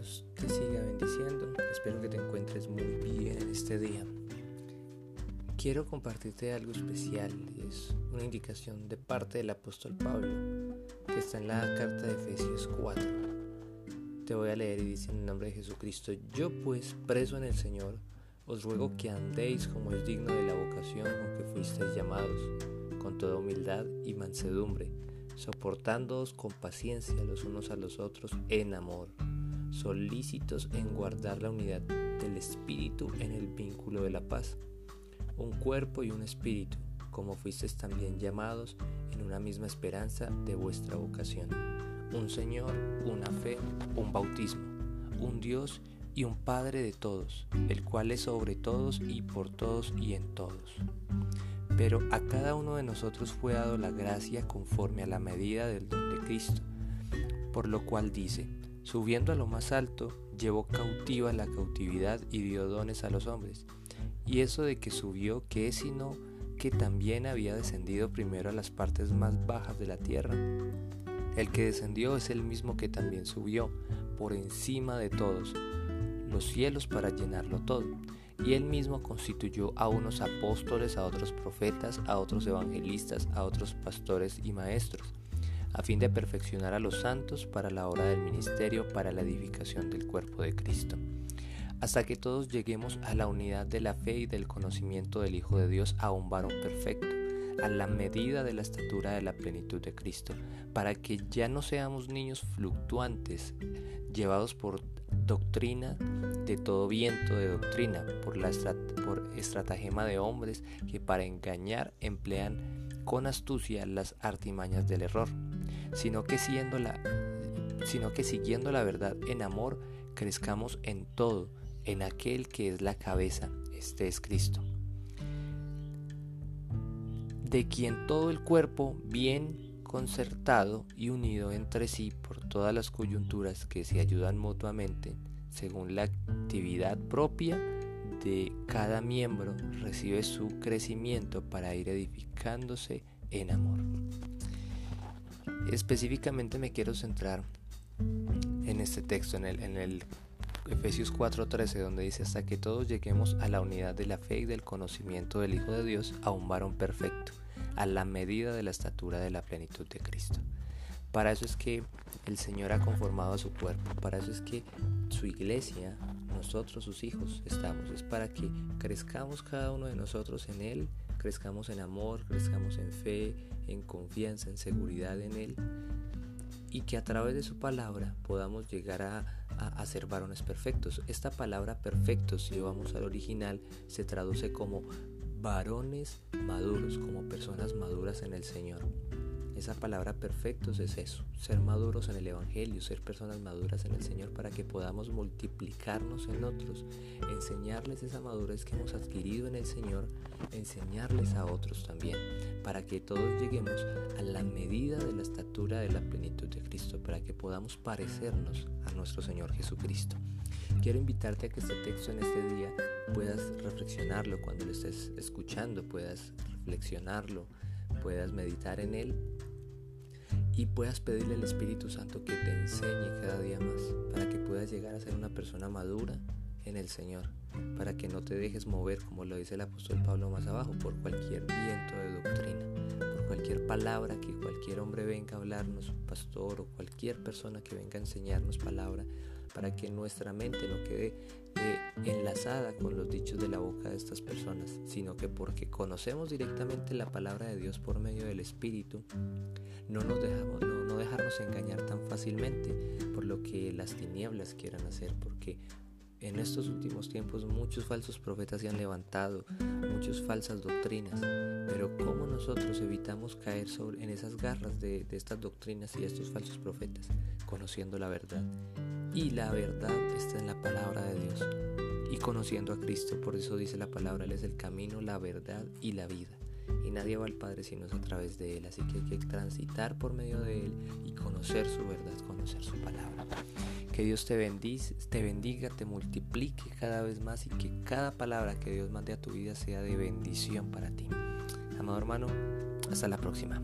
Te siga bendiciendo. Espero que te encuentres muy bien en este día. Quiero compartirte algo especial. Es una indicación de parte del apóstol Pablo que está en la carta de Efesios 4. Te voy a leer y dice en el nombre de Jesucristo, yo pues preso en el Señor, os ruego que andéis como es digno de la vocación con que fuisteis llamados, con toda humildad y mansedumbre, soportándoos con paciencia los unos a los otros en amor solícitos en guardar la unidad del Espíritu en el vínculo de la paz un cuerpo y un espíritu, como fuisteis también llamados en una misma esperanza de vuestra vocación. Un Señor, una fe, un bautismo, un Dios y un Padre de todos, el cual es sobre todos y por todos y en todos. Pero a cada uno de nosotros fue dado la gracia conforme a la medida del don de Cristo, por lo cual dice, subiendo a lo más alto, llevó cautiva la cautividad y dio dones a los hombres y eso de que subió, que es sino que también había descendido primero a las partes más bajas de la tierra. El que descendió es el mismo que también subió, por encima de todos, los cielos para llenarlo todo. Y él mismo constituyó a unos apóstoles, a otros profetas, a otros evangelistas, a otros pastores y maestros, a fin de perfeccionar a los santos para la obra del ministerio, para la edificación del cuerpo de Cristo. Hasta que todos lleguemos a la unidad de la fe y del conocimiento del Hijo de Dios a un varón perfecto, a la medida de la estatura de la plenitud de Cristo, para que ya no seamos niños fluctuantes, llevados por doctrina de todo viento de doctrina, por, la por estratagema de hombres que para engañar emplean con astucia las artimañas del error, sino que, siendo la, sino que siguiendo la verdad en amor, crezcamos en todo, en aquel que es la cabeza, este es Cristo, de quien todo el cuerpo, bien concertado y unido entre sí por todas las coyunturas que se ayudan mutuamente, según la actividad propia de cada miembro, recibe su crecimiento para ir edificándose en amor. Específicamente me quiero centrar en este texto, en el, en el Efesios 4:13, donde dice, hasta que todos lleguemos a la unidad de la fe y del conocimiento del Hijo de Dios, a un varón perfecto, a la medida de la estatura de la plenitud de Cristo. Para eso es que el Señor ha conformado a su cuerpo, para eso es que su iglesia, nosotros sus hijos, estamos, es para que crezcamos cada uno de nosotros en Él, crezcamos en amor, crezcamos en fe, en confianza, en seguridad en Él, y que a través de su palabra podamos llegar a, ser varones perfectos. Esta palabra perfecto, si vamos al original, se traduce como varones maduros, como personas maduras en el Señor. Esa palabra perfectos es eso, ser maduros en el Evangelio, ser personas maduras en el Señor para que podamos multiplicarnos en otros, enseñarles esa madurez que hemos adquirido en el Señor, enseñarles a otros también, para que todos lleguemos a la medida de la estatura de la plenitud de Cristo, para que podamos parecernos a nuestro Señor Jesucristo. Quiero invitarte a que este texto en este día puedas reflexionarlo cuando lo estés escuchando, puedas reflexionarlo, puedas meditar en él y puedas pedirle al Espíritu Santo que te enseñe cada día más para que puedas llegar a ser una persona madura en el Señor, para que no te dejes mover, como lo dice el apóstol Pablo más abajo, por cualquier viento de doctrina, por cualquier palabra que cualquier hombre venga a hablarnos, pastor o cualquier persona que venga a enseñarnos palabra, para que nuestra mente no quede eh, enlazada con los dichos de la boca de estas personas, sino que porque conocemos directamente la palabra de Dios por medio del Espíritu, no nos dejamos, no, no dejarnos engañar tan fácilmente por lo que las tinieblas quieran hacer, porque en estos últimos tiempos muchos falsos profetas se han levantado, muchas falsas doctrinas, pero ¿cómo nosotros evitamos caer sobre, en esas garras de, de estas doctrinas y estos falsos profetas? Conociendo la verdad. Y la verdad está en la palabra de Dios y conociendo a Cristo. Por eso dice la palabra, Él es el camino, la verdad y la vida. Y nadie va al Padre sino es a través de Él. Así que hay que transitar por medio de Él y conocer su verdad, conocer su palabra. Que Dios te, bendice, te bendiga, te multiplique cada vez más y que cada palabra que Dios mande a tu vida sea de bendición para ti. Amado hermano, hasta la próxima.